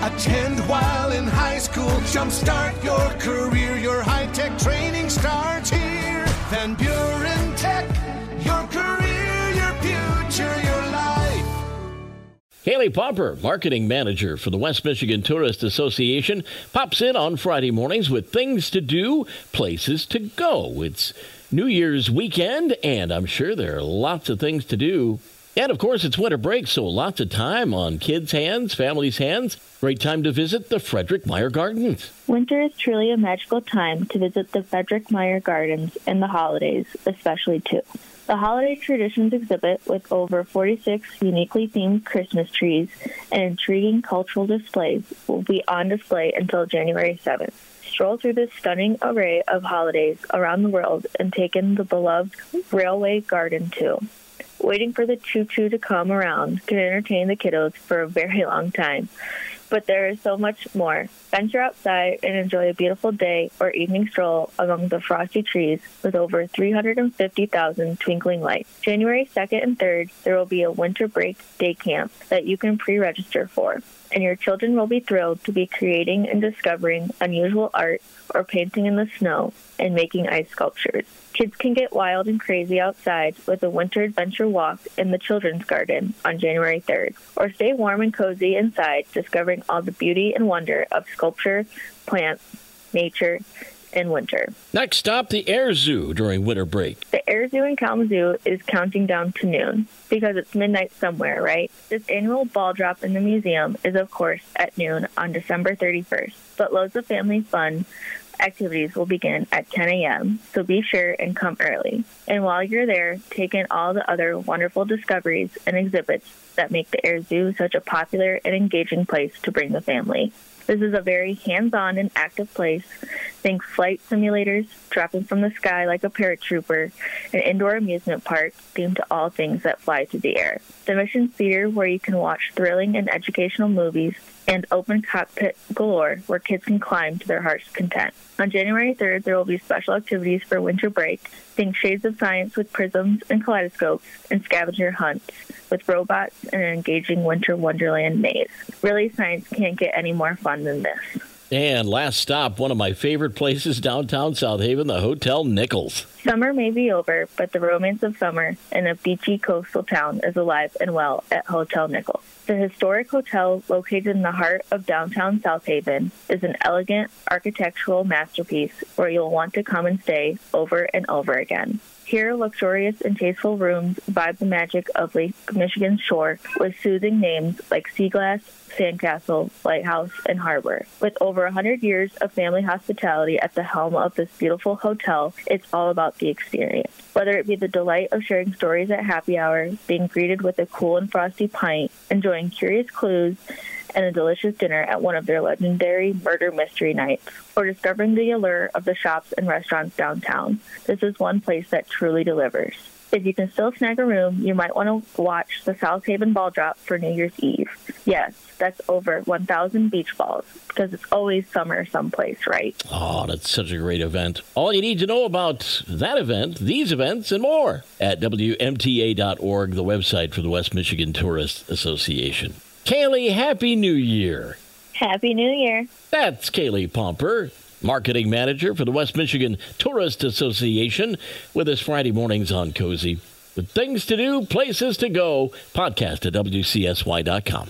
Attend while in high school. Jumpstart your career. Your high tech training starts here. Van Buren Tech. Your career, your future, your life. Kaylee Pomper, marketing manager for the West Michigan Tourist Association, pops in on Friday mornings with things to do, places to go. It's New Year's weekend, and I'm sure there are lots of things to do. And of course, it's winter break, so lots of time on kids' hands, families' hands. Great time to visit the Frederik Meijer Gardens. Winter is truly a magical time to visit the Frederik Meijer Gardens and the holidays, especially too. The Holiday Traditions exhibit, with over 46 uniquely themed Christmas trees and intriguing cultural displays, will be on display until January 7th. Stroll through this stunning array of holidays around the world and take in the beloved Railway Garden too. Waiting for the choo choo to come around can entertain the kiddos for a very long time. But there is so much more. Venture outside and enjoy a beautiful day or evening stroll among the frosty trees with over 350,000 twinkling lights. January 2nd and 3rd, there will be a winter break day camp that you can pre register for and your children will be thrilled to be creating and discovering unusual art or painting in the snow and making ice sculptures. Kids can get wild and crazy outside with a winter adventure walk in the children's garden on January 3rd, or stay warm and cozy inside discovering all the beauty and wonder of sculpture, plants, nature, and winter. Next stop, the Air Zoo during winter break. Air Zoo in Kalamazoo is counting down to noon because it's midnight somewhere, right? This annual ball drop in the museum is, of course, at noon on December 31st, but loads of family fun activities will begin at 10 a.m., so be sure and come early. And while you're there, take in all the other wonderful discoveries and exhibits that make the Air Zoo such a popular and engaging place to bring the family. This is a very hands on and active place. Think flight simulators, dropping from the sky like a paratrooper, an indoor amusement park themed to all things that fly through the air. The Mission Theater, where you can watch thrilling and educational movies, and open cockpit galore where kids can climb to their heart's content. On January 3rd, there will be special activities for winter break. Think shades of science with prisms and kaleidoscopes and scavenger hunts with robots and an engaging winter wonderland maze. Really, science can't get any more fun than this. And last stop, one of my favorite places downtown South Haven, the Hotel Nichols. Summer may be over, but the romance of summer in a beachy coastal town is alive and well at Hotel Nichols. The historic hotel, located in the heart of downtown South Haven, is an elegant architectural masterpiece where you'll want to come and stay over and over again. Here, luxurious and tasteful rooms vibe the magic of Lake Michigan's shore with soothing names like Seaglass, Sandcastle, Lighthouse, and Harbor. With over 100 years of family hospitality at the helm of this beautiful hotel, it's all about the experience. Whether it be the delight of sharing stories at happy hour, being greeted with a cool and frosty pint, enjoying curious clues, and a delicious dinner at one of their legendary murder mystery nights, or discovering the allure of the shops and restaurants downtown. This is one place that truly delivers. If you can still snag a room, you might want to watch the South Haven Ball Drop for New Year's Eve. Yes, that's over 1,000 beach balls because it's always summer someplace, right? Oh, that's such a great event. All you need to know about that event, these events, and more at WMTA.org, the website for the West Michigan Tourist Association. Kaylee, Happy New Year. Happy New Year. That's Kaylee Pomper, marketing manager for the West Michigan Tourist Association, with us Friday mornings on Cozy. The things to do, places to go, podcast at WCSY.com.